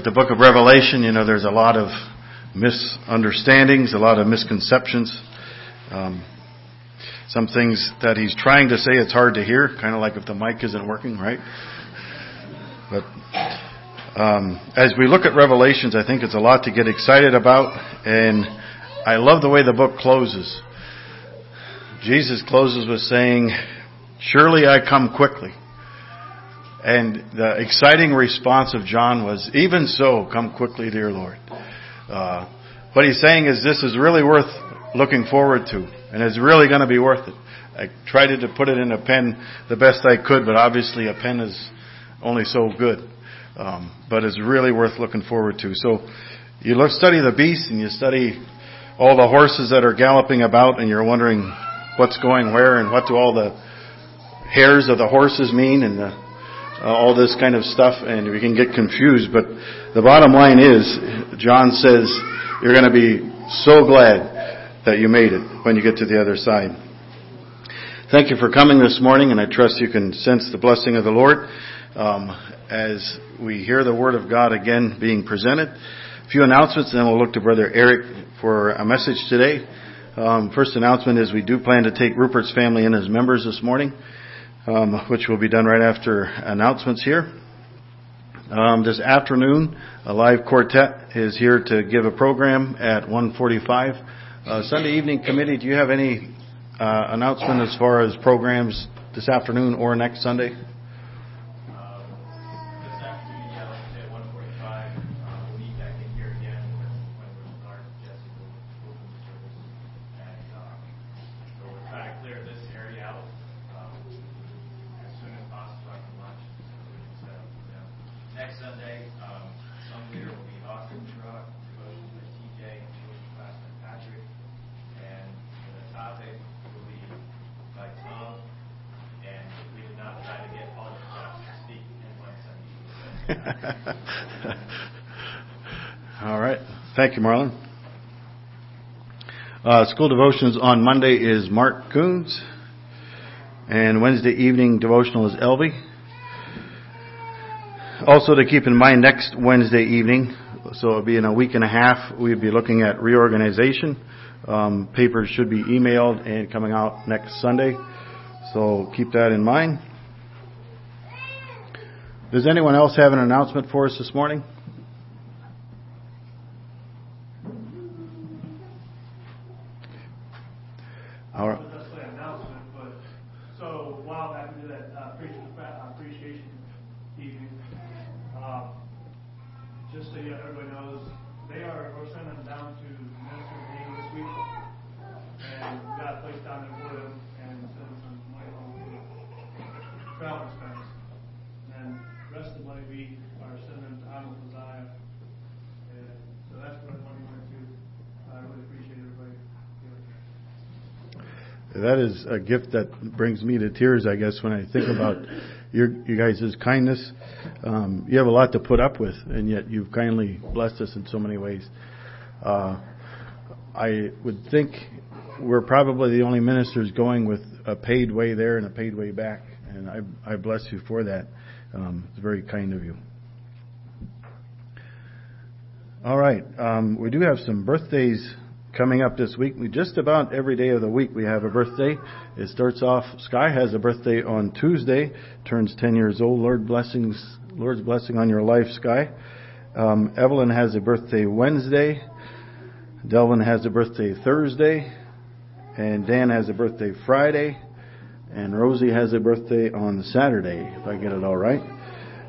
At the book of Revelation, you know, there's a lot of misunderstandings, a lot of misconceptions. Um, some things that he's trying to say, it's hard to hear, kind of like if the mic isn't working, right? But um, as we look at Revelations, I think it's a lot to get excited about, and I love the way the book closes. Jesus closes with saying, "Surely I come quickly." And the exciting response of John was, even so, come quickly, dear Lord. Uh, what he's saying is this is really worth looking forward to, and it's really going to be worth it. I tried to put it in a pen the best I could, but obviously a pen is only so good. Um, but it's really worth looking forward to. So you look, study the beast and you study all the horses that are galloping about and you're wondering what's going where and what do all the hairs of the horses mean and the all this kind of stuff, and we can get confused. But the bottom line is, John says, you're going to be so glad that you made it when you get to the other side. Thank you for coming this morning, and I trust you can sense the blessing of the Lord um, as we hear the Word of God again being presented. A few announcements, and then we'll look to Brother Eric for a message today. Um, first announcement is we do plan to take Rupert's family in as members this morning um, which will be done right after announcements here. Um, this afternoon, a live quartet is here to give a program at 1:45. Uh, Sunday evening committee, do you have any uh, announcement as far as programs this afternoon or next Sunday? Thank you, Marlon. Uh, school devotions on Monday is Mark Coons, and Wednesday evening devotional is Elvie. Also, to keep in mind, next Wednesday evening, so it'll be in a week and a half, we'll be looking at reorganization. Um, papers should be emailed and coming out next Sunday, so keep that in mind. Does anyone else have an announcement for us this morning? That is a gift that brings me to tears, I guess, when I think about your you guys' kindness. Um, you have a lot to put up with, and yet you've kindly blessed us in so many ways. Uh, I would think we're probably the only ministers going with a paid way there and a paid way back, and I, I bless you for that. Um, it's very kind of you. All right, um, we do have some birthdays coming up this week. We just about every day of the week we have a birthday. It starts off. Sky has a birthday on Tuesday, turns 10 years old. Lord blessings, Lord's blessing on your life, Sky. Um, Evelyn has a birthday Wednesday. Delvin has a birthday Thursday, and Dan has a birthday Friday, and Rosie has a birthday on Saturday. If I get it all right.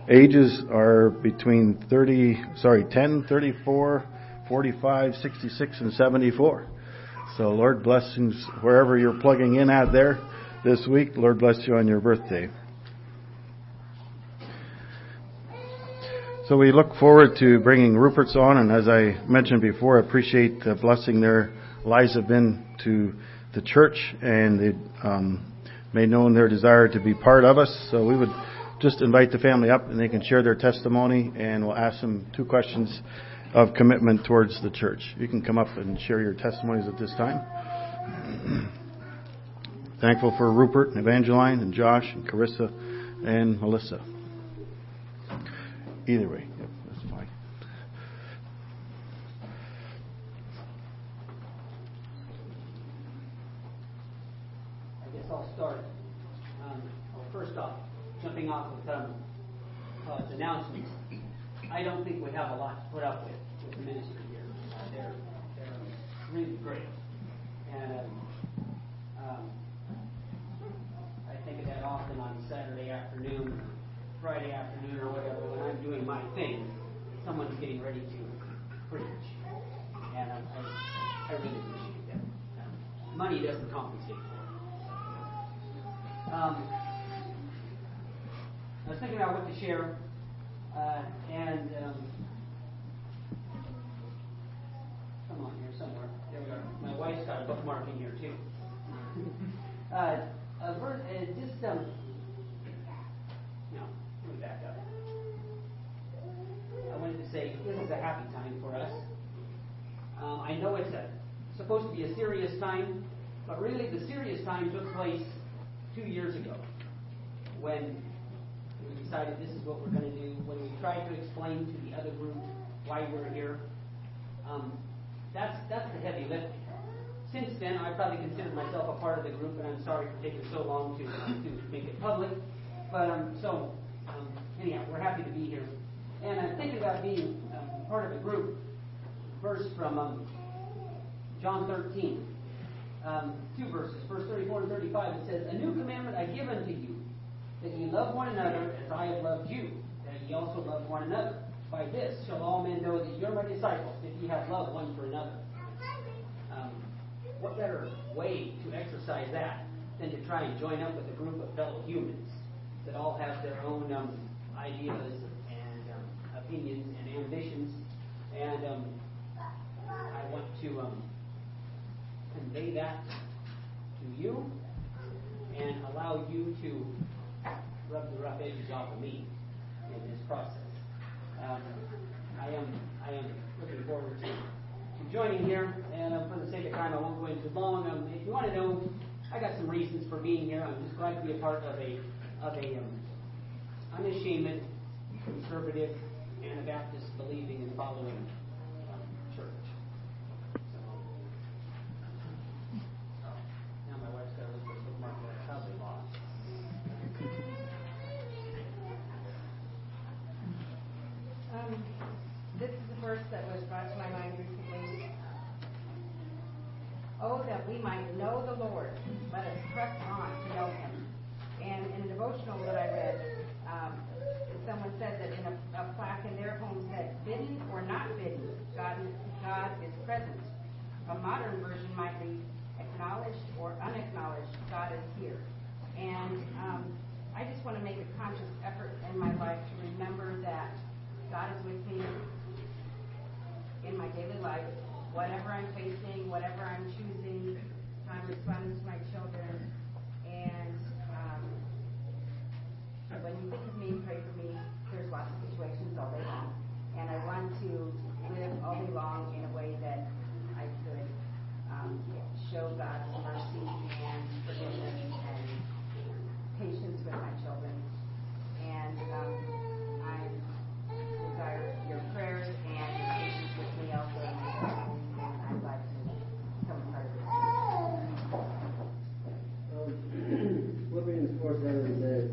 Ages are between 30, sorry, 10, 34 45, 66, and 74. So Lord blessings wherever you're plugging in at there this week. Lord bless you on your birthday. So we look forward to bringing Rupert's on, and as I mentioned before, I appreciate the blessing their lives have been to the church, and they um, made known their desire to be part of us. So we would just invite the family up, and they can share their testimony, and we'll ask them two questions of commitment towards the church. You can come up and share your testimonies at this time. Thankful for Rupert and Evangeline and Josh and Carissa and Melissa. Either way, yep, that's fine. I guess I'll start. Um, well, first off, jumping off of um, uh, announcements, I don't think we have a lot to put up with with the ministry here. Uh, they're they're really great, and um, I think of that often on Saturday afternoon, Friday afternoon, or whatever when I'm doing my thing. Someone's getting ready to preach, and I, I, I really appreciate that. Um, money doesn't compensate for it. Um, I was thinking about what to share, uh, and um, come on here somewhere. There we are. My wife's got a bookmark in here too. uh, a verse, uh, just um, no, let me back up. I wanted to say this is a happy time for us. Um, I know it's a, supposed to be a serious time, but really the serious time took place two years ago when we decided this is what we're going to do, when we tried to explain to the other group why we're here. Um, that's, that's the heavy lifting. Since then, I probably considered myself a part of the group, and I'm sorry for taking so long to, to make it public. But um, so, um, anyhow, we're happy to be here. And I'm thinking about being um, part of the group. Verse from um, John 13 um, two verses, verse 34 and 35, it says, A new commandment I give unto you, that ye love one another as I have loved you, that ye also love one another. By this shall all men know that ye are my disciples, if ye have love one for another. Um, what better way to exercise that than to try and join up with a group of fellow humans that all have their own um, ideas and um, opinions and ambitions, and um, I want to um, convey that to you and allow you to rub the rough edges off of me in this process. Um, I am I am looking forward to, to joining here, and um, for the sake of time, I won't go into long. Um, if you want to know, I got some reasons for being here. I'm just glad to be a part of a of a um, unashamed conservative Anabaptist believing and following modern version might be, "Acknowledged or unacknowledged, God is here." And um, I just want to make a conscious effort in my life to remember that God is with me in my daily life, whatever I'm facing, whatever I'm choosing, I'm responding to my children. And um, when you think of me, pray for me. There's lots of situations all day long. And I want to live all day long in a way that um, show God's mercy and forgiveness and patience with my children. And um, I desire your prayers and your patience with me also in my family, and I'd like to become a part of this. Um, Philippians 4 7 says,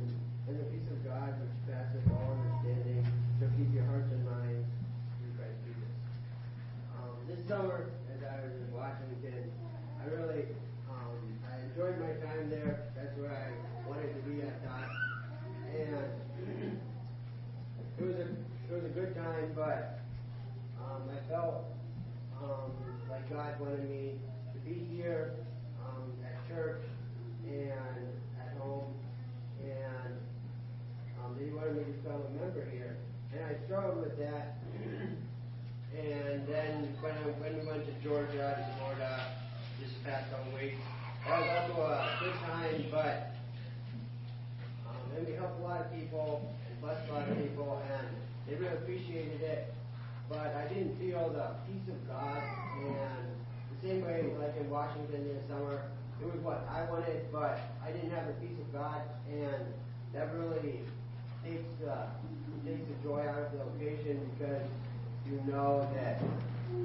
And the peace of God, which passeth all understanding, shall keep your hearts and minds through Christ Jesus. Um, this summer, as I was in Washington, I really um, I enjoyed my time there. That's where I wanted to be, I thought. And it was a it was a good time, but um, I felt um, like God wanted me to be here um, at church and at home, and um, He wanted me to become a member here, and I struggled with that. and then when I, when we went to Georgia and Florida this past couple weeks, that was also a good time, but um, and we helped a lot of people and blessed a lot of people, and they really appreciated it. But I didn't feel the peace of God, and the same way like in Washington this summer, it was what I wanted, but I didn't have the peace of God, and that really the takes the joy out of the occasion because you know that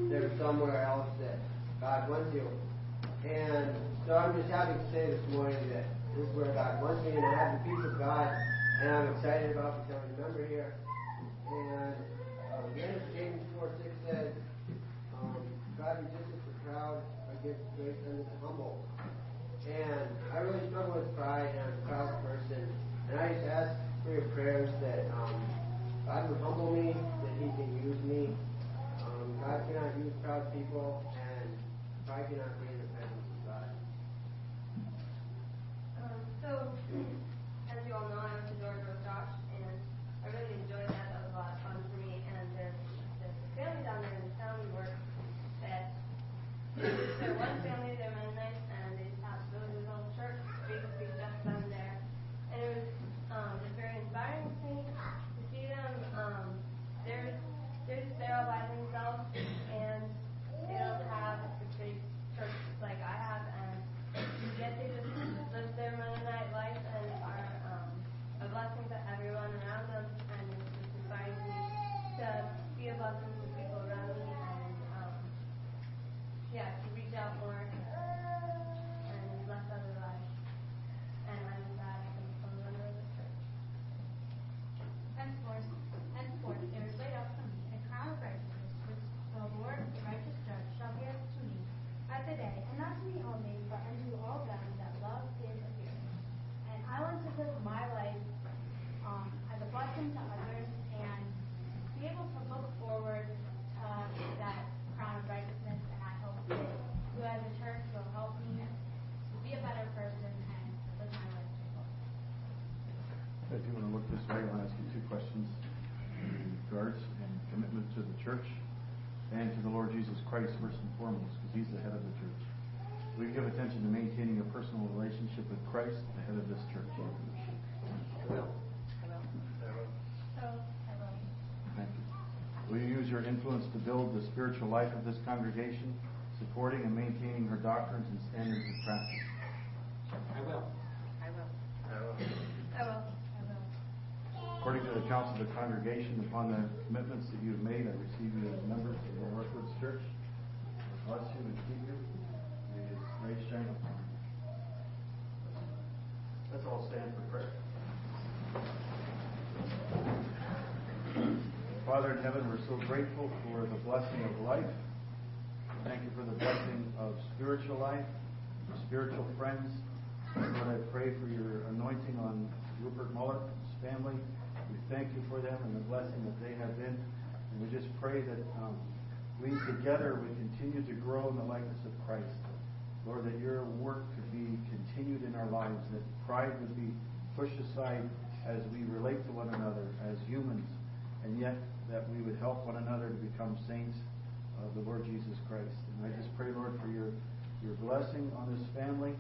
there's somewhere else that God wants you. And so I'm just happy to say this morning that this is where God wants me, and I have the peace of God, and I'm excited about becoming a member here. And then James 4 6 says, um, God resists the proud, against grace and the humble. And I really struggle with pride, and I'm a proud person. And I just ask for your prayers that um, God would humble me, that He can use me. Um, God cannot use proud people, and pride cannot be in the presence of God. Um, so, as you all know, I went to Georgia with Josh, and I really enjoyed that. That was a lot of fun for me. And there's this family down there in the town we work that they're one family, they're Mennonites, and they just have really this little church, basically just them there. And it was um, just very inspiring to me to see them. Um, they're they're just there all by themselves, and they don't have a big church like I have, and yet they just live their Mennonite life and are um, a blessing to everyone around them, and it's just inspiring to me to be a blessing to people around me, and um, yeah, to reach out more and bless other lives. And I'm glad I can become a member of this church. Henceforth, henceforth there is laid up for me a crown of righteousness, which the Lord, the righteous judge, shall give to me at the day, and not to me only, but unto all them that love his appearing. And I want to live my life um, as a blessing to others and be able to look forward to that crown of righteousness, and I hope that you as a church will help me to be a better person and live my life to the fullest. If you want to look this way, I want to ask you two questions in regards and commitment to the church and to the Lord Jesus Christ first and foremost, because He's the head of the church. Will you give attention to maintaining a personal relationship with Christ, the head of this church? I will. I will. So, I will. Thank you. Will you use your influence to build the spiritual life of this congregation, supporting and maintaining her doctrines and standards of practice? I will. I will. I will. I will. According to the council of the congregation, upon the commitments that you have made, I receive you as members of the Northwoods Church. God Bless you and keep you. May His grace shine. Let's all stand for prayer. Father in heaven, we're so grateful for the blessing of life. Thank you for the blessing of spiritual life, for spiritual friends. Lord, I pray for your anointing on Rupert Muller, his family. We thank you for them and the blessing that they have been. And we just pray that um, we together would continue to grow in the likeness of Christ. Lord, that your work could be continued in our lives, that pride would be pushed aside as we relate to one another as humans, and yet that we would help one another to become saints of the Lord Jesus Christ. And I just pray, Lord, for your, your blessing on this family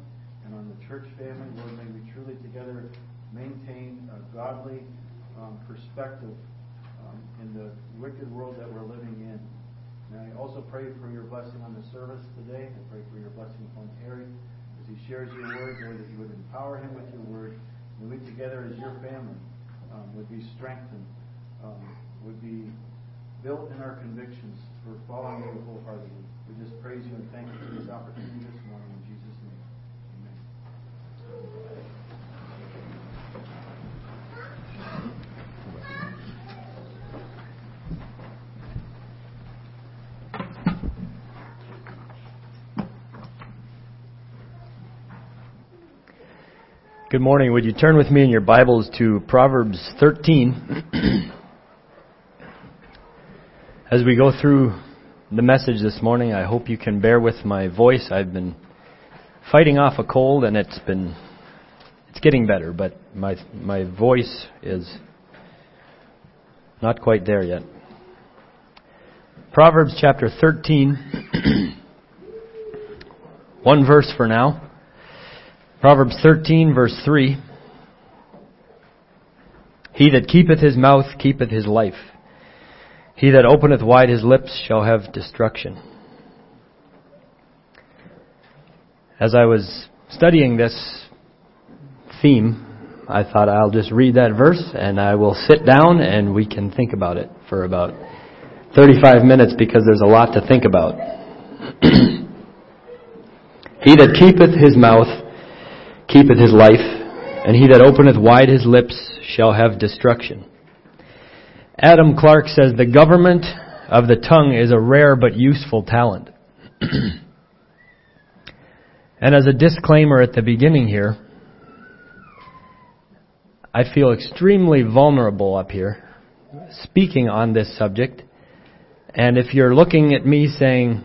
and on the church family. Lord, may we truly together maintain a godly um, perspective um, in the wicked world that we're living in. And I also pray for your blessing on the service today. I pray for your blessing upon Harry as he shares your word, Lord, that you would empower him with your word. And we together as your family um, would be strengthened, um, would be built in our convictions for following you wholeheartedly. We just praise you and thank you for this opportunity this morning. In Jesus' name, amen. Good morning. Would you turn with me in your Bibles to Proverbs 13? As we go through the message this morning, I hope you can bear with my voice. I've been fighting off a cold and it's been it's getting better, but my my voice is not quite there yet. Proverbs chapter 13 one verse for now. Proverbs 13 verse 3. He that keepeth his mouth keepeth his life. He that openeth wide his lips shall have destruction. As I was studying this theme, I thought I'll just read that verse and I will sit down and we can think about it for about 35 minutes because there's a lot to think about. He that keepeth his mouth keepeth his life, and he that openeth wide his lips shall have destruction. Adam Clarke says the government of the tongue is a rare but useful talent. and as a disclaimer at the beginning here, I feel extremely vulnerable up here speaking on this subject. And if you're looking at me saying,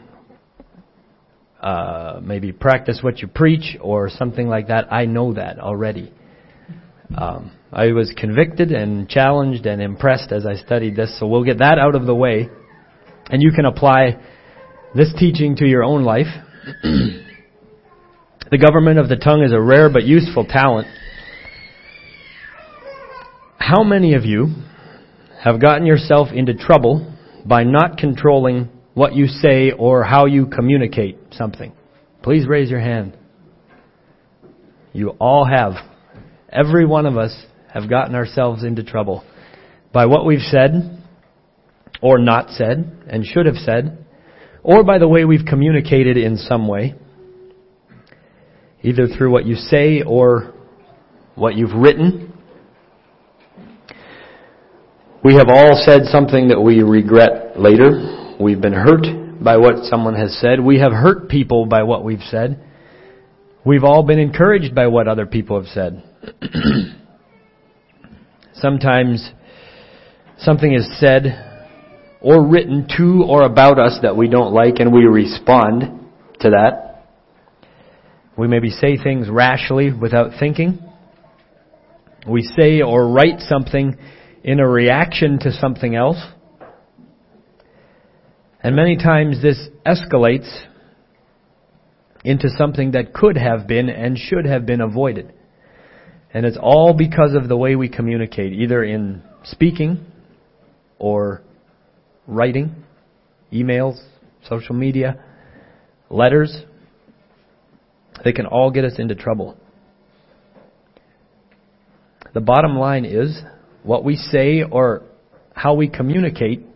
uh, maybe practice what you preach or something like that, I know that already. Um, I was convicted and challenged and impressed as I studied this, so we'll get that out of the way. And you can apply this teaching to your own life. the government of the tongue is a rare but useful talent. How many of you have gotten yourself into trouble by not controlling what you say or how you communicate something? Please raise your hand. You all have. Every one of us have gotten ourselves into trouble by what we've said or not said and should have said, or by the way we've communicated in some way, either through what you say or what you've written. We have all said something that we regret later. We've been hurt by what someone has said. We have hurt people by what we've said. We've all been encouraged by what other people have said. Sometimes something is said or written to or about us that we don't like and we respond to that. We maybe say things rashly without thinking. We say or write something in a reaction to something else. And many times this escalates into something that could have been and should have been avoided. And it's all because of the way we communicate, either in speaking or writing, emails, social media, letters. They can all get us into trouble. The bottom line is what we say or how we communicate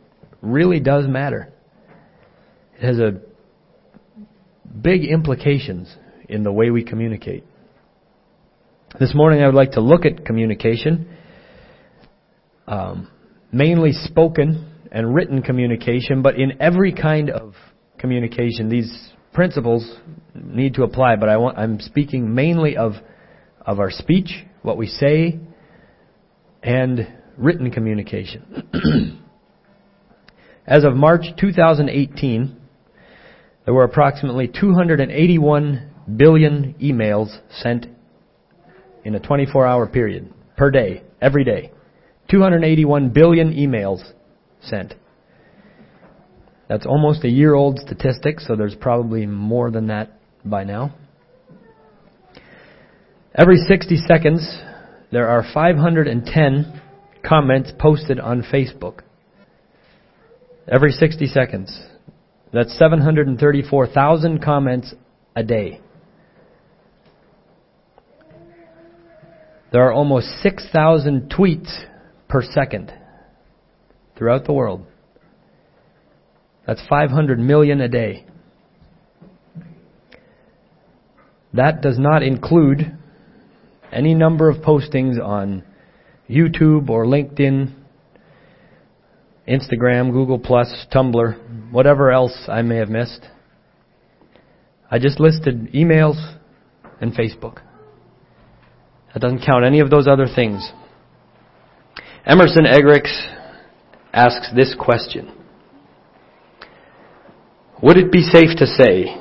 really does matter. Has a big implications in the way we communicate. This morning I would like to look at communication, um, mainly spoken and written communication, but in every kind of communication, these principles need to apply. But I want, I'm speaking mainly of of our speech, what we say, and written communication. As of March 2018, there were approximately 281 billion emails sent in a 24 hour period per day, every day. 281 billion emails sent. That's almost a year old statistic, so there's probably more than that by now. Every 60 seconds, there are 510 comments posted on Facebook. Every 60 seconds. That's 734,000 comments a day. There are almost 6,000 tweets per second throughout the world. That's 500 million a day. That does not include any number of postings on YouTube or LinkedIn, Instagram, Google Plus, Tumblr, whatever else I may have missed. I just listed emails and Facebook. That doesn't count any of those other things. Emerson Eggerichs asks this question. Would it be safe to say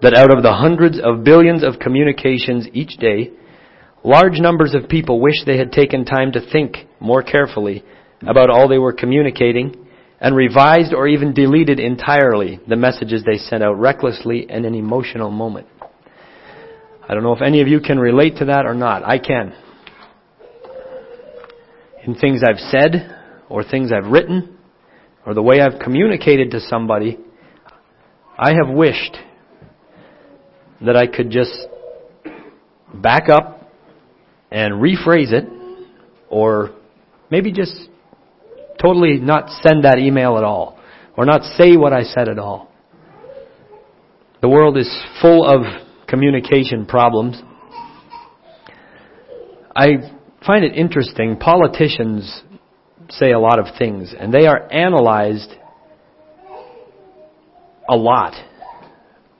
that out of the hundreds of billions of communications each day, large numbers of people wish they had taken time to think more carefully about all they were communicating and revised or even deleted entirely the messages they sent out recklessly in an emotional moment? I don't know if any of you can relate to that or not. I can. In things I've said, or things I've written, or the way I've communicated to somebody, I have wished that I could just back up and rephrase it, or maybe just totally not send that email at all, or not say what I said at all. The world is full of communication problems. I find it interesting. Politicians say a lot of things, and they are analyzed a lot.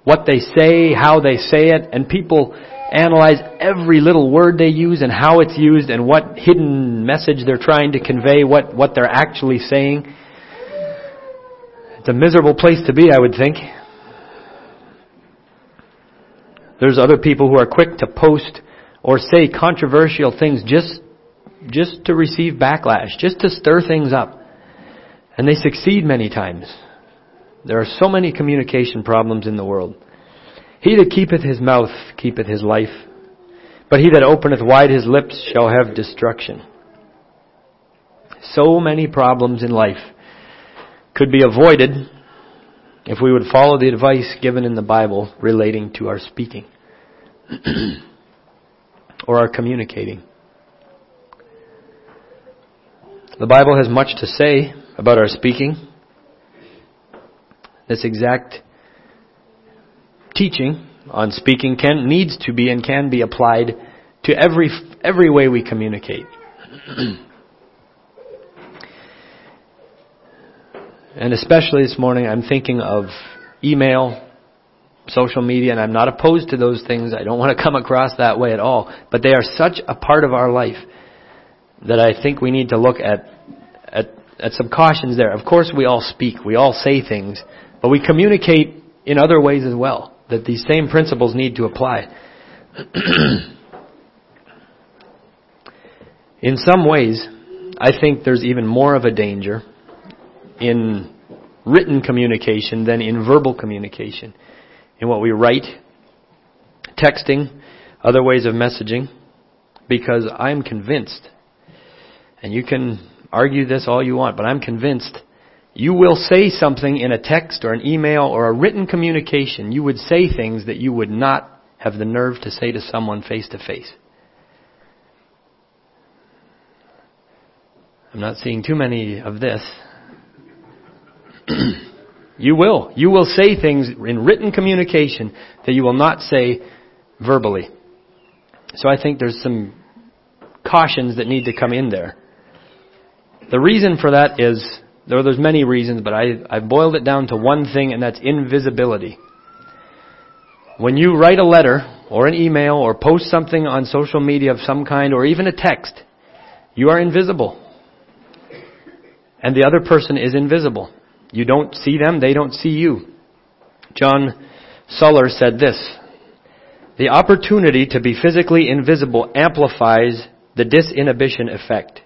What they say, how they say it, and people analyze every little word they use and how it's used and what hidden message they're trying to convey, what, what they're actually saying. It's a miserable place to be, I would think. There's other people who are quick to post or say controversial things just, just to receive backlash, just to stir things up. And they succeed many times. There are so many communication problems in the world. He that keepeth his mouth keepeth his life, but he that openeth wide his lips shall have destruction. So many problems in life could be avoided if we would follow the advice given in the Bible relating to our speaking or our communicating. The Bible has much to say about our speaking. This exact teaching on speaking can needs to be and can be applied to every every way we communicate. and especially this morning I'm thinking of email, social media and I'm not opposed to those things. I don't want to come across that way at all, but they are such a part of our life that I think we need to look at at at some cautions there. Of course we all speak, we all say things, but we communicate in other ways as well that these same principles need to apply. in some ways, I think there's even more of a danger in written communication than in verbal communication. In what we write, texting, other ways of messaging, because I'm convinced, and you can argue this all you want, but I'm convinced you will say something in a text or an email or a written communication. You would say things that you would not have the nerve to say to someone face to face. I'm not seeing too many of this. you will. You will say things in written communication that you will not say verbally. So I think there's some cautions that need to come in there. The reason for that is there, there's many reasons, but I, I've boiled it down to one thing, and that's invisibility. When you write a letter, or an email, or post something on social media of some kind, or even a text, you are invisible. And the other person is invisible. You don't see them, they don't see you. John Suler said this, the opportunity to be physically invisible amplifies the disinhibition effect.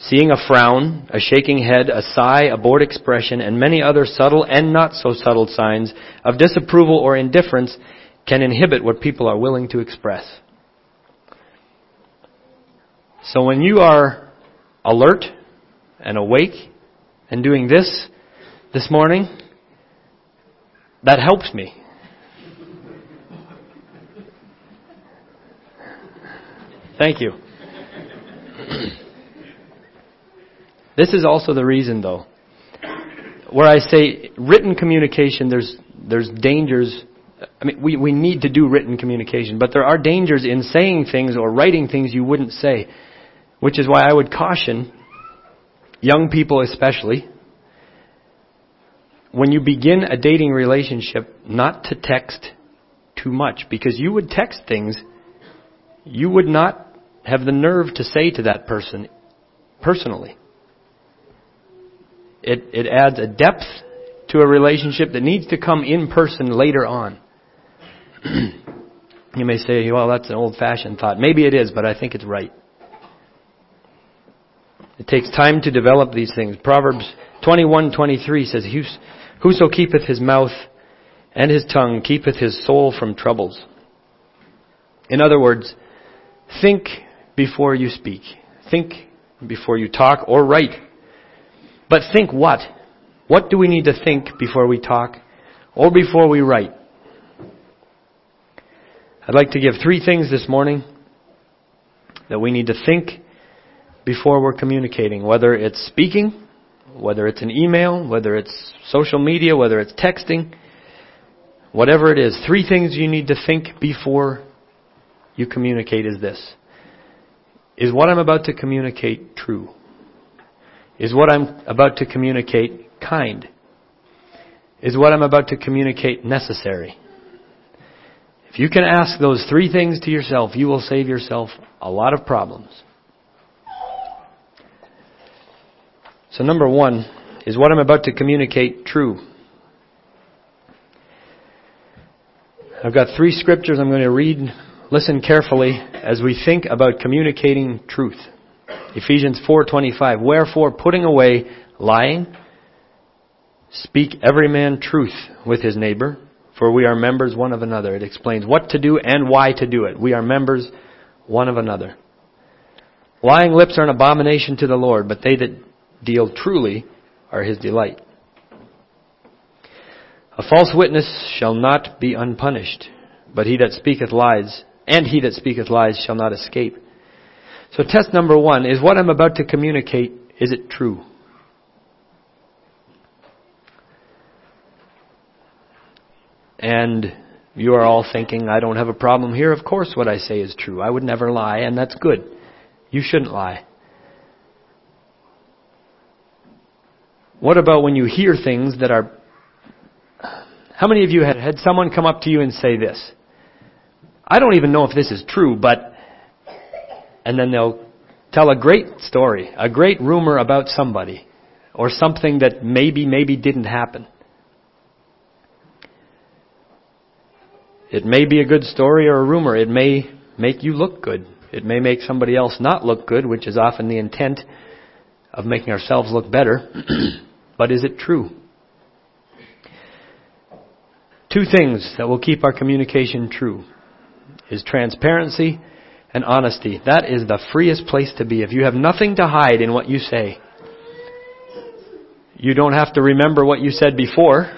Seeing a frown, a shaking head, a sigh, a bored expression, and many other subtle and not so subtle signs of disapproval or indifference can inhibit what people are willing to express. So when you are alert and awake and doing this this morning, that helps me. Thank you. This is also the reason, though, where I say written communication, there's, there's dangers. I mean, we, we need to do written communication, but there are dangers in saying things or writing things you wouldn't say, which is why I would caution young people especially, when you begin a dating relationship, not to text too much, because you would text things you would not have the nerve to say to that person personally. It, it adds a depth to a relationship that needs to come in person later on. you may say, well, that's an old fashioned thought. Maybe it is, but I think it's right. It takes time to develop these things. Proverbs 21:23 says, "Whoso keepeth his mouth and his tongue keepeth his soul from troubles." In other words, think before you speak. Think before you talk or write. But think what? What do we need to think before we talk or before we write? I'd like to give three things this morning that we need to think before we're communicating, whether it's speaking, whether it's an email, whether it's social media, whether it's texting, whatever it is, three things you need to think before you communicate is this. Is what I'm about to communicate true? Is what I'm about to communicate kind? Is what I'm about to communicate necessary? If you can ask those three things to yourself, you will save yourself a lot of problems. So number one, is what I'm about to communicate true? I've got three scriptures I'm going to read. Listen carefully as we think about communicating truth. Ephesians 4:25 Wherefore putting away lying speak every man truth with his neighbor for we are members one of another. It explains what to do and why to do it. We are members one of another. Lying lips are an abomination to the Lord, but they that deal truly are his delight. A false witness shall not be unpunished, but he that speaketh lies, and he that speaketh lies shall not escape. So test number one is what I'm about to communicate, is it true? And you are all thinking, I don't have a problem here. Of course what I say is true. I would never lie, and that's good. You shouldn't lie. What about when you hear things that are. How many of you had had someone come up to you and say this? I don't even know if this is true, but. And then they'll tell a great story, a great rumor about somebody, or something that maybe, maybe didn't happen. It may be a good story or a rumor. It may make you look good. It may make somebody else not look good, which is often the intent of making ourselves look better. but is it true? Two things that will keep our communication true is transparency and honesty. That is the freest place to be. If you have nothing to hide in what you say, you don't have to remember what you said before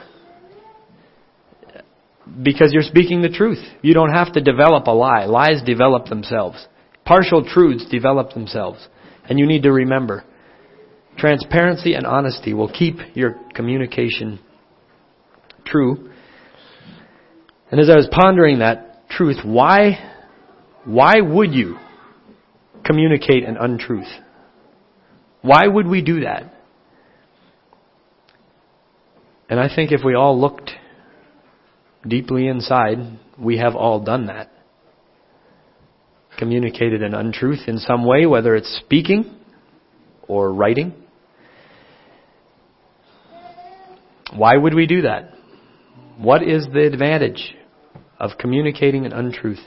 because you're speaking the truth. You don't have to develop a lie. Lies develop themselves. Partial truths develop themselves. And you need to remember transparency and honesty will keep your communication true. And as I was pondering that truth, why, why would you communicate an untruth? Why would we do that? And I think if we all looked deeply inside, we have all done that. Communicated an untruth in some way, whether it's speaking or writing. Why would we do that? What is the advantage of communicating an untruth?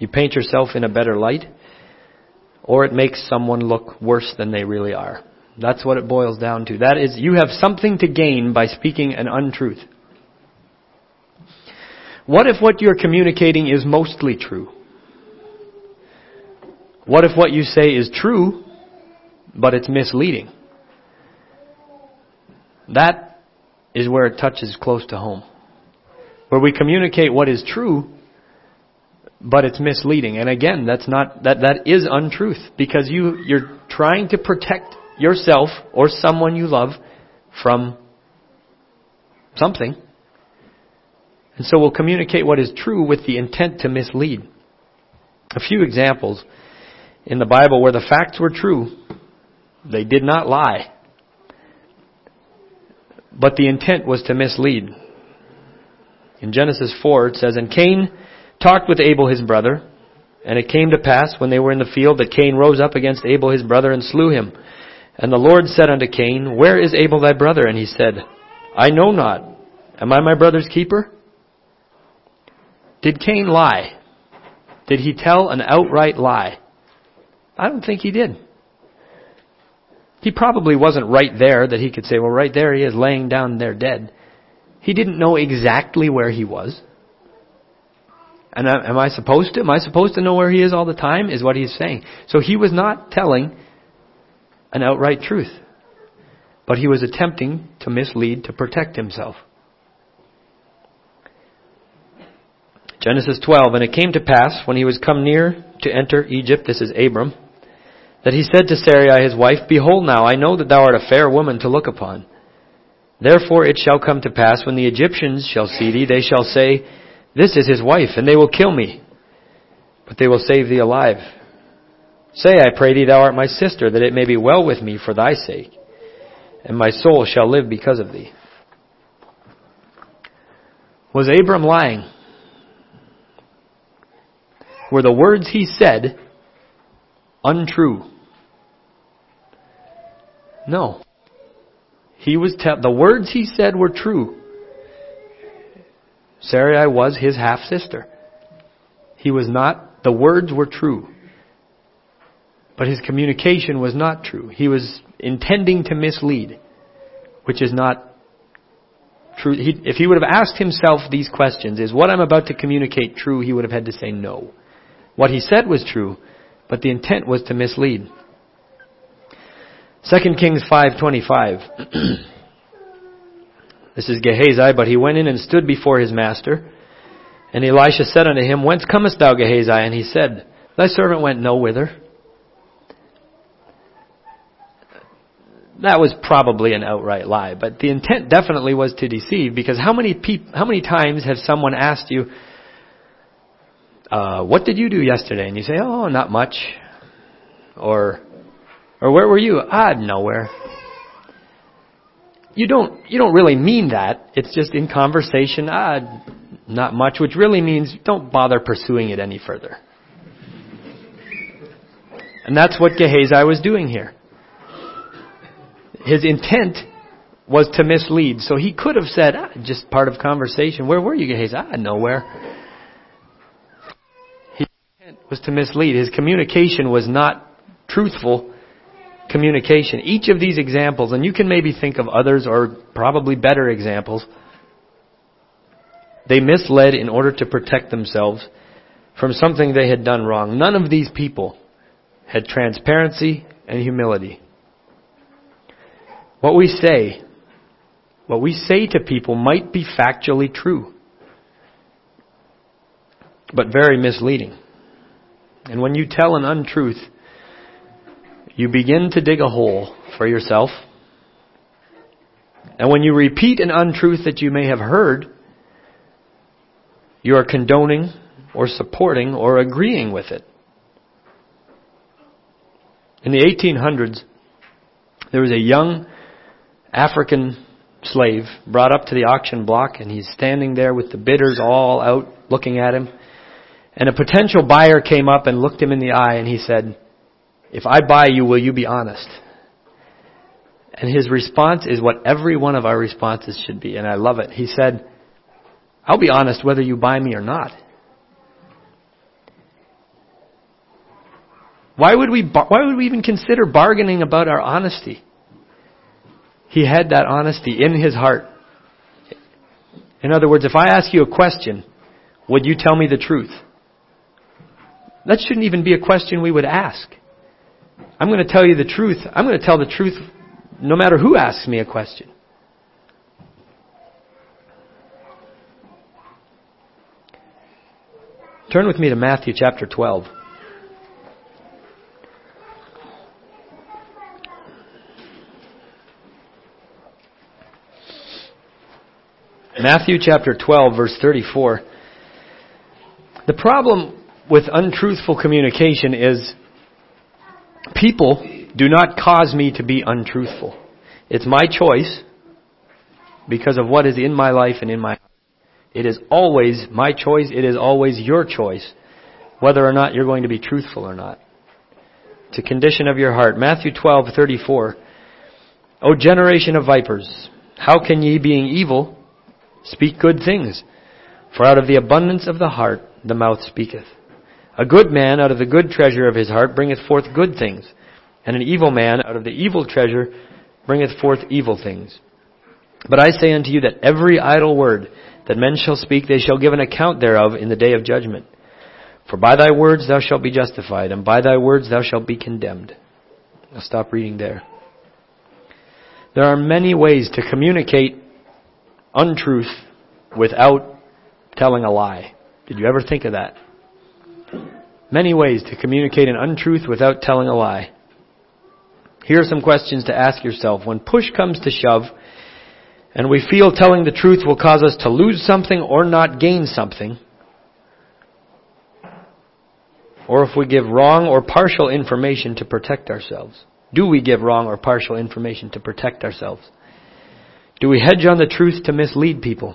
You paint yourself in a better light, or it makes someone look worse than they really are. That's what it boils down to. That is, you have something to gain by speaking an untruth. What if what you're communicating is mostly true? What if what you say is true, but it's misleading? That is where it touches close to home. Where we communicate what is true, but it's misleading. And again, that's not, that, that is untruth because you, you're trying to protect yourself or someone you love from something. And so we'll communicate what is true with the intent to mislead. A few examples in the Bible where the facts were true, they did not lie. But the intent was to mislead. In Genesis 4, it says, And Cain talked with Abel his brother, and it came to pass when they were in the field that Cain rose up against Abel his brother and slew him. And the Lord said unto Cain, Where is Abel thy brother? And he said, I know not. Am I my brother's keeper? Did Cain lie? Did he tell an outright lie? I don't think he did. He probably wasn't right there that he could say, well, right there he is laying down there dead. He didn't know exactly where he was. And am I supposed to? Am I supposed to know where he is all the time? Is what he's saying. So he was not telling an outright truth. But he was attempting to mislead to protect himself. Genesis 12, And it came to pass, when he was come near to enter Egypt, this is Abram, that he said to Sarai his wife, Behold now, I know that thou art a fair woman to look upon. Therefore it shall come to pass when the Egyptians shall see thee, they shall say, This is his wife, and they will kill me. But they will save thee alive. Say, I pray thee, thou art my sister, that it may be well with me for thy sake, and my soul shall live because of thee. Was Abram lying? Were the words he said untrue? No. He was te- the words he said were true. Sarai was his half sister. He was not, the words were true. But his communication was not true. He was intending to mislead, which is not true. He, if he would have asked himself these questions, is what I'm about to communicate true, he would have had to say no. What he said was true, but the intent was to mislead. 2 Kings 5:25 This is Gehazi, but he went in and stood before his master. And Elisha said unto him, Whence comest thou, Gehazi? And he said, Thy servant went no whither. That was probably an outright lie, but the intent definitely was to deceive because how many peop- how many times have someone asked you, uh, what did you do yesterday? And you say, oh, not much. Or, or where were you? Ah, nowhere. You don't, you don't really mean that. It's just in conversation, ah, not much, which really means don't bother pursuing it any further. And that's what Gehazi was doing here. His intent was to mislead. So he could have said, ah, just part of conversation. Where were you, Gehazi? Ah, nowhere. His intent was to mislead. His communication was not truthful communication. Each of these examples, and you can maybe think of others or probably better examples, they misled in order to protect themselves from something they had done wrong. None of these people had transparency and humility. What we say, what we say to people might be factually true, but very misleading. And when you tell an untruth, you begin to dig a hole for yourself. And when you repeat an untruth that you may have heard, you are condoning or supporting or agreeing with it. In the 1800s, there was a young African slave brought up to the auction block and he's standing there with the bidders all out looking at him. And a potential buyer came up and looked him in the eye and he said, if I buy you, will you be honest? And his response is what every one of our responses should be, and I love it. He said, I'll be honest whether you buy me or not. Why would we, why would we even consider bargaining about our honesty? He had that honesty in his heart. In other words, if I ask you a question, would you tell me the truth? That shouldn't even be a question we would ask. I'm going to tell you the truth. I'm going to tell the truth no matter who asks me a question. Turn with me to Matthew chapter 12. Matthew chapter 12, verse 34. The problem with untruthful communication is people do not cause me to be untruthful. It's my choice because of what is in my life and in my heart. It is always my choice. It is always your choice whether or not you're going to be truthful or not. It's a condition of your heart. Matthew 12:34. O generation of vipers, how can ye being evil speak good things? For out of the abundance of the heart the mouth speaketh. A good man out of the good treasure of his heart bringeth forth good things, and an evil man out of the evil treasure bringeth forth evil things. But I say unto you that every idle word that men shall speak, they shall give an account thereof in the day of judgment. For by thy words thou shalt be justified, and by thy words thou shalt be condemned. I'll stop reading there. There are many ways to communicate untruth without telling a lie. Did you ever think of that? Many ways to communicate an untruth without telling a lie. Here are some questions to ask yourself. When push comes to shove, and we feel telling the truth will cause us to lose something or not gain something, or if we give wrong or partial information to protect ourselves. Do we give wrong or partial information to protect ourselves? Do we hedge on the truth to mislead people?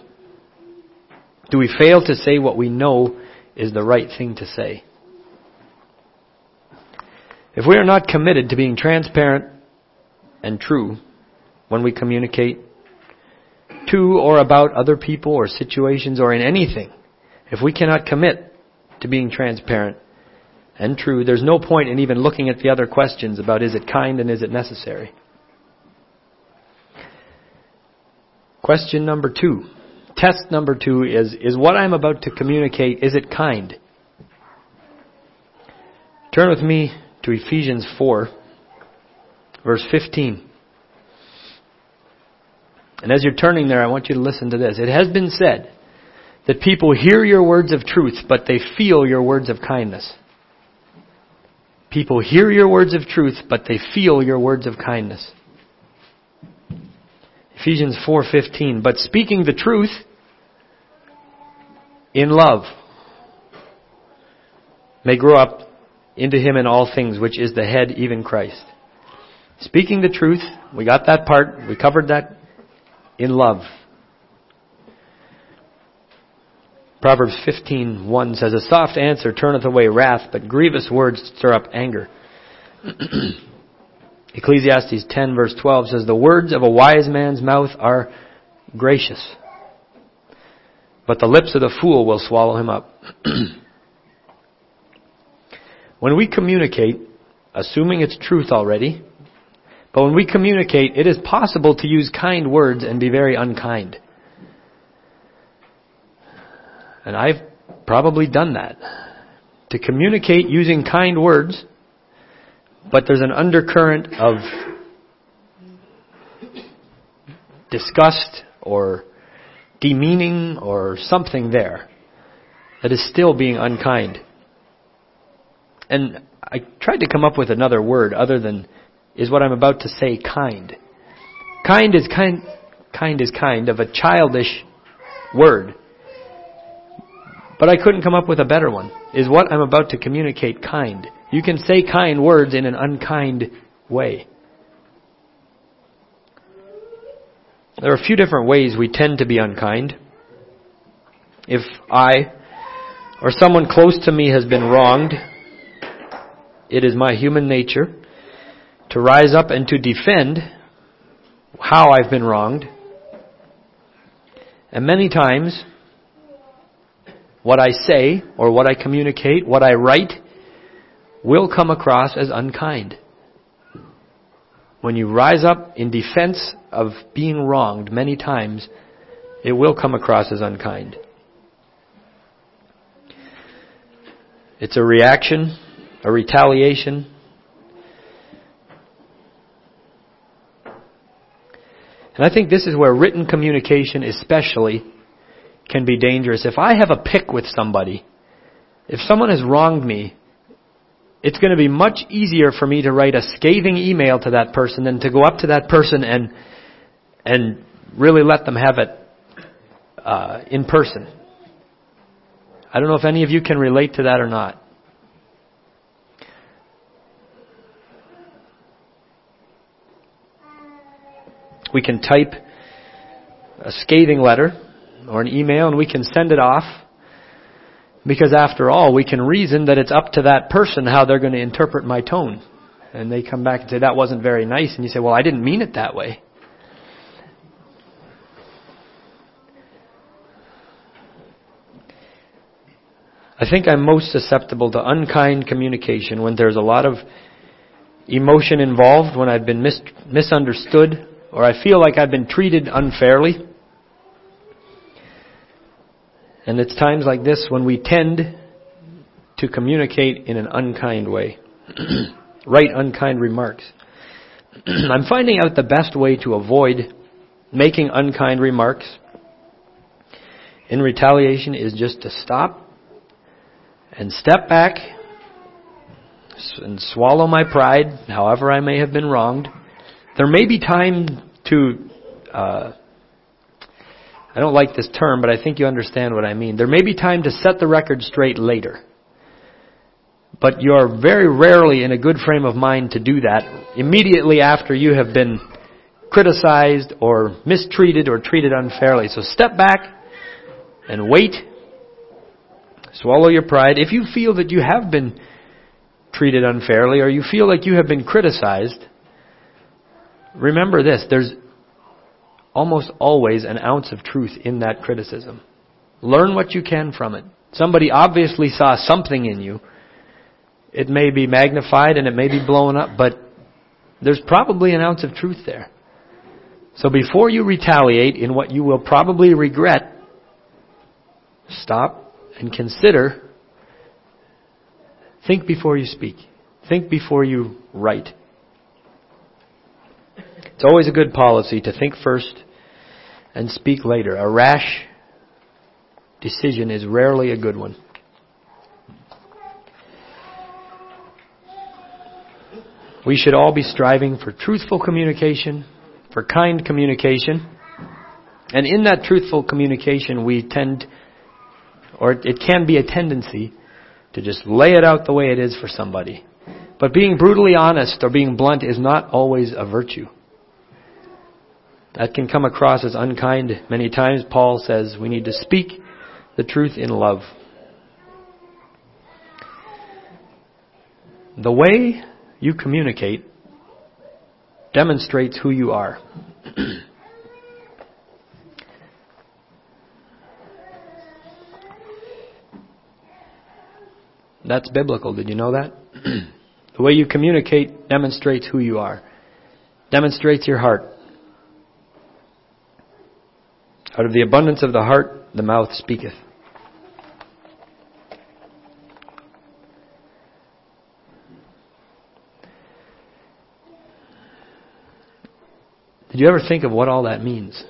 Do we fail to say what we know is the right thing to say? If we are not committed to being transparent and true when we communicate to or about other people or situations or in anything, if we cannot commit to being transparent and true, there's no point in even looking at the other questions about is it kind and is it necessary. Question number two. Test number two is, is what I'm about to communicate, is it kind? Turn with me to Ephesians 4, verse 15. And as you're turning there, I want you to listen to this. It has been said that people hear your words of truth, but they feel your words of kindness. People hear your words of truth, but they feel your words of kindness. Ephesians 4:15, but speaking the truth in love may grow up into him in all things, which is the head, even Christ. Speaking the truth, we got that part, we covered that in love. Proverbs 15:1 says, "A soft answer turneth away wrath, but grievous words stir up anger." Ecclesiastes 10 verse 12 says, "The words of a wise man's mouth are gracious, but the lips of the fool will swallow him up." when we communicate, assuming it's truth already, but when we communicate, it is possible to use kind words and be very unkind. And I've probably done that. To communicate using kind words, but there's an undercurrent of disgust or demeaning or something there that is still being unkind. And I tried to come up with another word other than is what I'm about to say kind. Kind is kind kind is kind of a childish word. But I couldn't come up with a better one. Is what I'm about to communicate kind. You can say kind words in an unkind way. There are a few different ways we tend to be unkind. If I or someone close to me has been wronged, it is my human nature to rise up and to defend how I've been wronged. And many times, what I say or what I communicate, what I write, will come across as unkind. When you rise up in defense of being wronged many times, it will come across as unkind. It's a reaction, a retaliation. And I think this is where written communication especially can be dangerous. If I have a pick with somebody, if someone has wronged me, it's going to be much easier for me to write a scathing email to that person than to go up to that person and and really let them have it uh, in person. I don't know if any of you can relate to that or not. We can type a scathing letter or an email and we can send it off because after all, we can reason that it's up to that person how they're going to interpret my tone. And they come back and say, that wasn't very nice. And you say, well, I didn't mean it that way. I think I'm most susceptible to unkind communication when there's a lot of emotion involved, when I've been mis- misunderstood, or I feel like I've been treated unfairly. And it's times like this when we tend to communicate in an unkind way. Write unkind remarks. I'm finding out the best way to avoid making unkind remarks in retaliation is just to stop and step back and swallow my pride, however I may have been wronged. There may be time to uh, I don't like this term, but I think you understand what I mean. There may be time to set the record straight later. But you are very rarely in a good frame of mind to do that immediately after you have been criticized or mistreated or treated unfairly. So step back and wait. Swallow your pride. If you feel that you have been treated unfairly or you feel like you have been criticized, remember this. There's almost always an ounce of truth in that criticism. Learn what you can from it. Somebody obviously saw something in you. It may be magnified and it may be blown up, but there's probably an ounce of truth there. So before you retaliate in what you will probably regret, stop and consider. Think before you speak. Think before you write. It's always a good policy to think first and speak later. A rash decision is rarely a good one. We should all be striving for truthful communication, for kind communication. And in that truthful communication, we tend, or it can be a tendency, to just lay it out the way it is for somebody. But being brutally honest or being blunt is not always a virtue. That can come across as unkind many times. Paul says we need to speak the truth in love. The way you communicate demonstrates who you are. That's biblical. Did you know that? the way you communicate demonstrates who you are, demonstrates your heart. Out of the abundance of the heart, the mouth speaketh. Did you ever think of what all that means?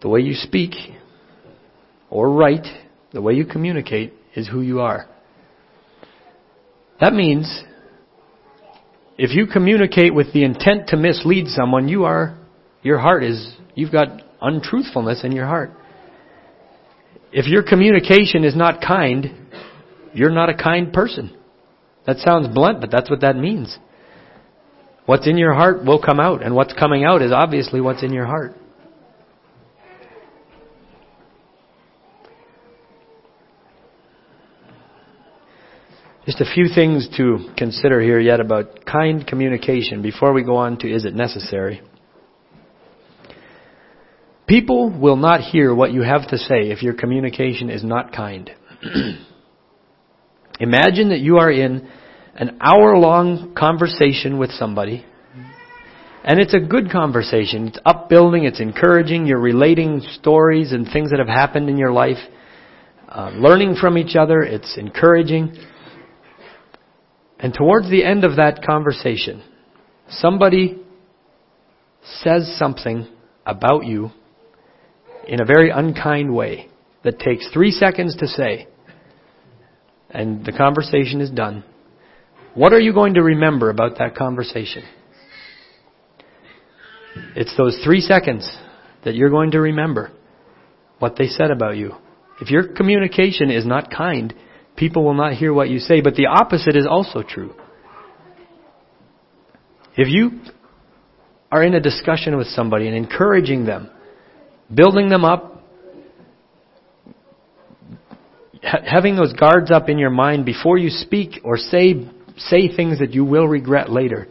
The way you speak or write, the way you communicate is who you are. That means if you communicate with the intent to mislead someone, you are your heart is you've got untruthfulness in your heart. If your communication is not kind, you're not a kind person. That sounds blunt, but that's what that means. What's in your heart will come out, and what's coming out is obviously what's in your heart. Just a few things to consider here yet about kind communication before we go on to is it necessary. People will not hear what you have to say if your communication is not kind. Imagine that you are in an hour long conversation with somebody, and it's a good conversation. It's upbuilding, it's encouraging, you're relating stories and things that have happened in your life, uh, learning from each other, it's encouraging. And towards the end of that conversation, somebody says something about you in a very unkind way that takes three seconds to say, and the conversation is done. What are you going to remember about that conversation? It's those three seconds that you're going to remember what they said about you. If your communication is not kind, people will not hear what you say. But the opposite is also true. If you are in a discussion with somebody and encouraging them, building them up, having those guards up in your mind before you speak or say say things that you will regret later,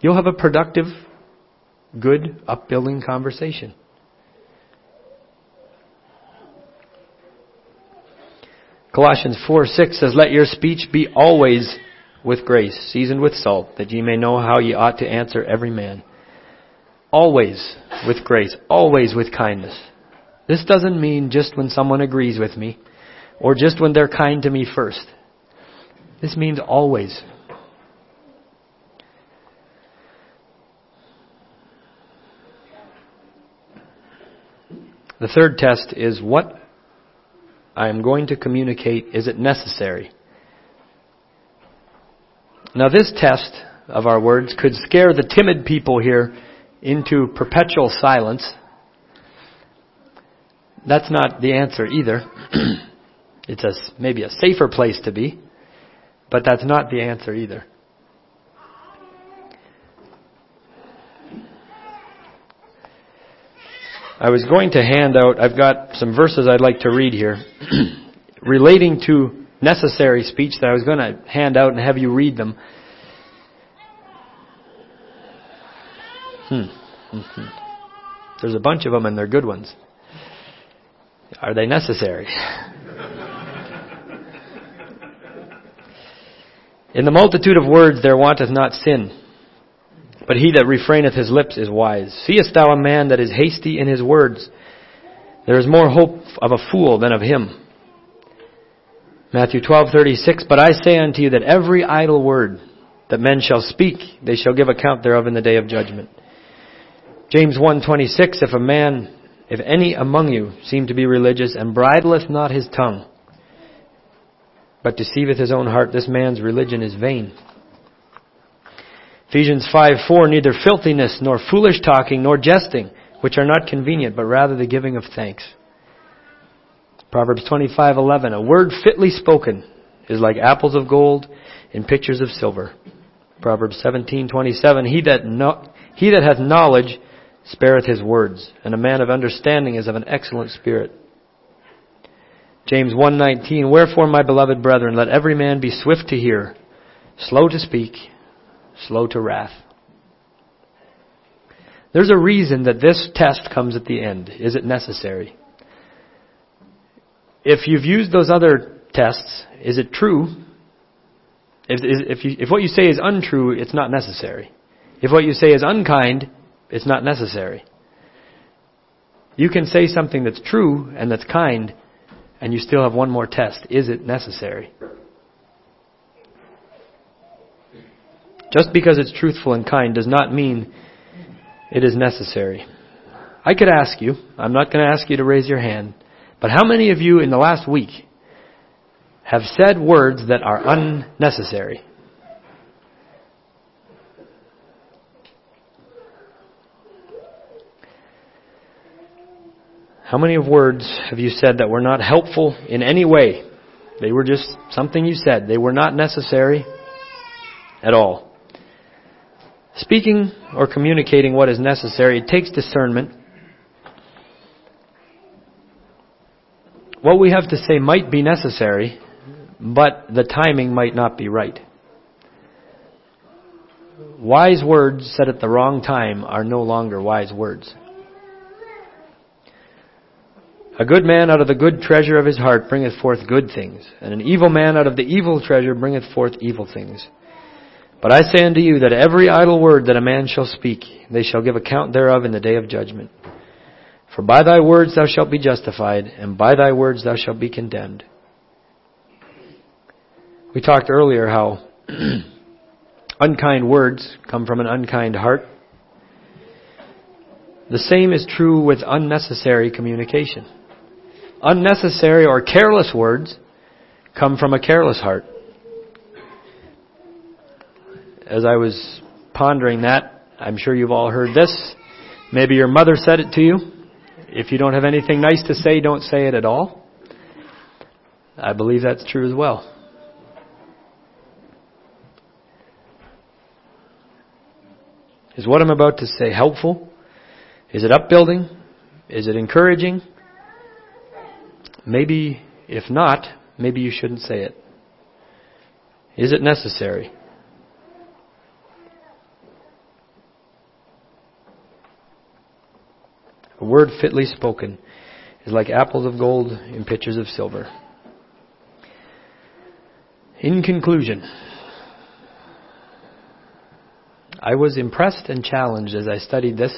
you'll have a productive, good, upbuilding conversation. Colossians 4 6 says, Let your speech be always with grace, seasoned with salt, that ye may know how ye ought to answer every man. Always with grace, always with kindness. This doesn't mean just when someone agrees with me, or just when they're kind to me first. This means always. The third test is what I am going to communicate, is it necessary? Now, this test of our words could scare the timid people here into perpetual silence. that's not the answer either. it's a, maybe a safer place to be, but that's not the answer either. I was going to hand out, I've got some verses I'd like to read here relating to necessary speech that I was going to hand out and have you read them. Hmm. Mm-hmm. There's a bunch of them and they're good ones. Are they necessary? In the multitude of words there wanteth not sin, but he that refraineth his lips is wise. Seest thou a man that is hasty in his words? There is more hope of a fool than of him. Matthew 12:36 But I say unto you that every idle word that men shall speak they shall give account thereof in the day of judgment. James 1:26 If a man if any among you seem to be religious and bridleth not his tongue but deceiveth his own heart this man's religion is vain. Ephesians 5:4 Neither filthiness nor foolish talking nor jesting which are not convenient but rather the giving of thanks. Proverbs 25:11 A word fitly spoken is like apples of gold in pictures of silver. Proverbs 17:27 He that no, he that hath knowledge spareth his words, and a man of understanding is of an excellent spirit. James 1:19 Wherefore my beloved brethren let every man be swift to hear, slow to speak, slow to wrath. There's a reason that this test comes at the end. Is it necessary? if you've used those other tests, is it true? If, if, you, if what you say is untrue, it's not necessary. If what you say is unkind, it's not necessary. You can say something that's true and that's kind, and you still have one more test. Is it necessary? Just because it's truthful and kind does not mean it is necessary. I could ask you, I'm not going to ask you to raise your hand, but how many of you in the last week have said words that are unnecessary? How many of words have you said that were not helpful in any way? They were just something you said. They were not necessary at all. Speaking or communicating what is necessary, it takes discernment. what we have to say might be necessary, but the timing might not be right. Wise words said at the wrong time are no longer wise words. A good man out of the good treasure of his heart bringeth forth good things, and an evil man out of the evil treasure bringeth forth evil things. But I say unto you that every idle word that a man shall speak, they shall give account thereof in the day of judgment. For by thy words thou shalt be justified, and by thy words thou shalt be condemned. We talked earlier how unkind words come from an unkind heart. The same is true with unnecessary communication. Unnecessary or careless words come from a careless heart. As I was pondering that, I'm sure you've all heard this. Maybe your mother said it to you. If you don't have anything nice to say, don't say it at all. I believe that's true as well. Is what I'm about to say helpful? Is it upbuilding? Is it encouraging? Maybe, if not, maybe you shouldn't say it. Is it necessary? A word fitly spoken is like apples of gold in pitchers of silver. In conclusion, I was impressed and challenged as I studied this.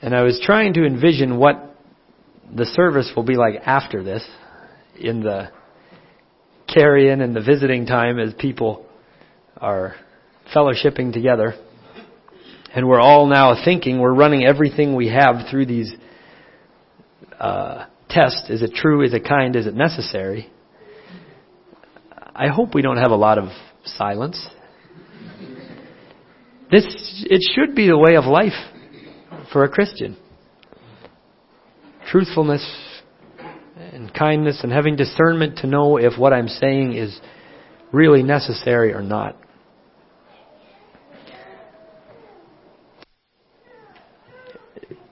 And I was trying to envision what the service will be like after this in the carry in and the visiting time as people are fellowshipping together. And we're all now thinking, we're running everything we have through these uh, tests. Is it true? Is it kind? Is it necessary? I hope we don't have a lot of silence. This, it should be the way of life for a Christian. Truthfulness and kindness and having discernment to know if what I'm saying is really necessary or not.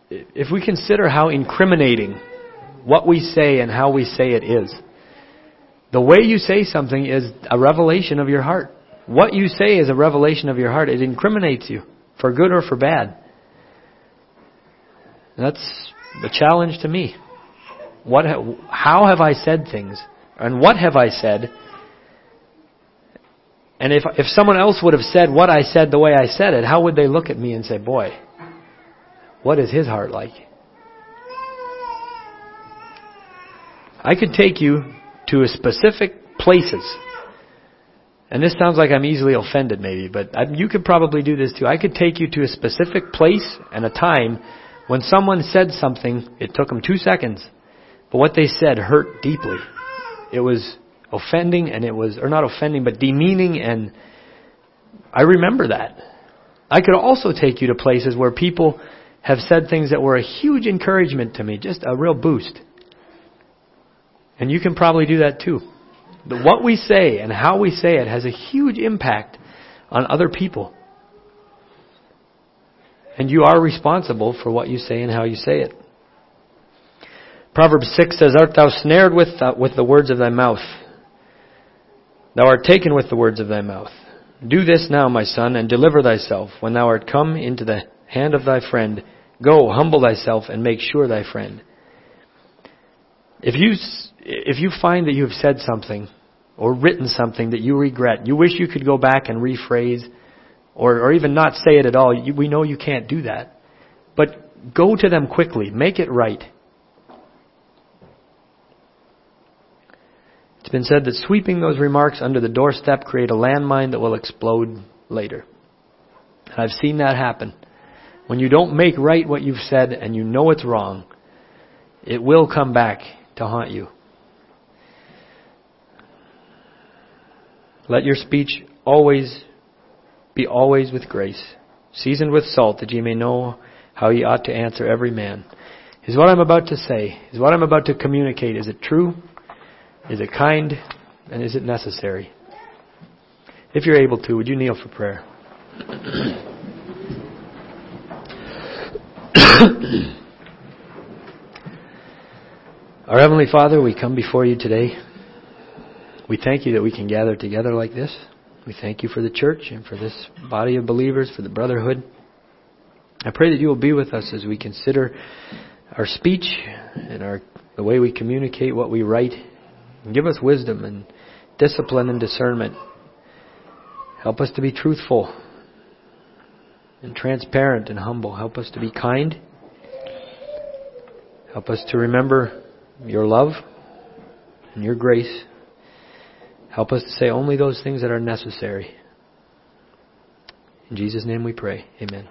If we consider how incriminating what we say and how we say it is, the way you say something is a revelation of your heart. What you say is a revelation of your heart. It incriminates you, for good or for bad. That's the challenge to me. What, how have I said things? And what have I said? And if, if someone else would have said what I said the way I said it, how would they look at me and say, boy, what is his heart like? I could take you to a specific places. And this sounds like I'm easily offended maybe, but I, you could probably do this too. I could take you to a specific place and a time when someone said something, it took them two seconds, but what they said hurt deeply. It was offending and it was, or not offending, but demeaning and I remember that. I could also take you to places where people have said things that were a huge encouragement to me, just a real boost. And you can probably do that too. What we say and how we say it has a huge impact on other people. And you are responsible for what you say and how you say it. Proverbs 6 says, Art thou snared with, uh, with the words of thy mouth? Thou art taken with the words of thy mouth. Do this now, my son, and deliver thyself. When thou art come into the hand of thy friend, go, humble thyself, and make sure thy friend. If you, if you find that you have said something or written something that you regret, you wish you could go back and rephrase or, or even not say it at all, you, we know you can't do that. But go to them quickly. Make it right. It's been said that sweeping those remarks under the doorstep create a landmine that will explode later. I've seen that happen. When you don't make right what you've said and you know it's wrong, it will come back to haunt you. Let your speech always be always with grace, seasoned with salt, that ye may know how ye ought to answer every man. Is what I'm about to say, is what I'm about to communicate, is it true? Is it kind? And is it necessary? If you're able to, would you kneel for prayer? Our Heavenly Father, we come before you today. We thank you that we can gather together like this. We thank you for the church and for this body of believers, for the brotherhood. I pray that you will be with us as we consider our speech and our the way we communicate what we write. Give us wisdom and discipline and discernment. Help us to be truthful and transparent and humble. Help us to be kind. Help us to remember your love and your grace. Help us to say only those things that are necessary. In Jesus' name we pray. Amen.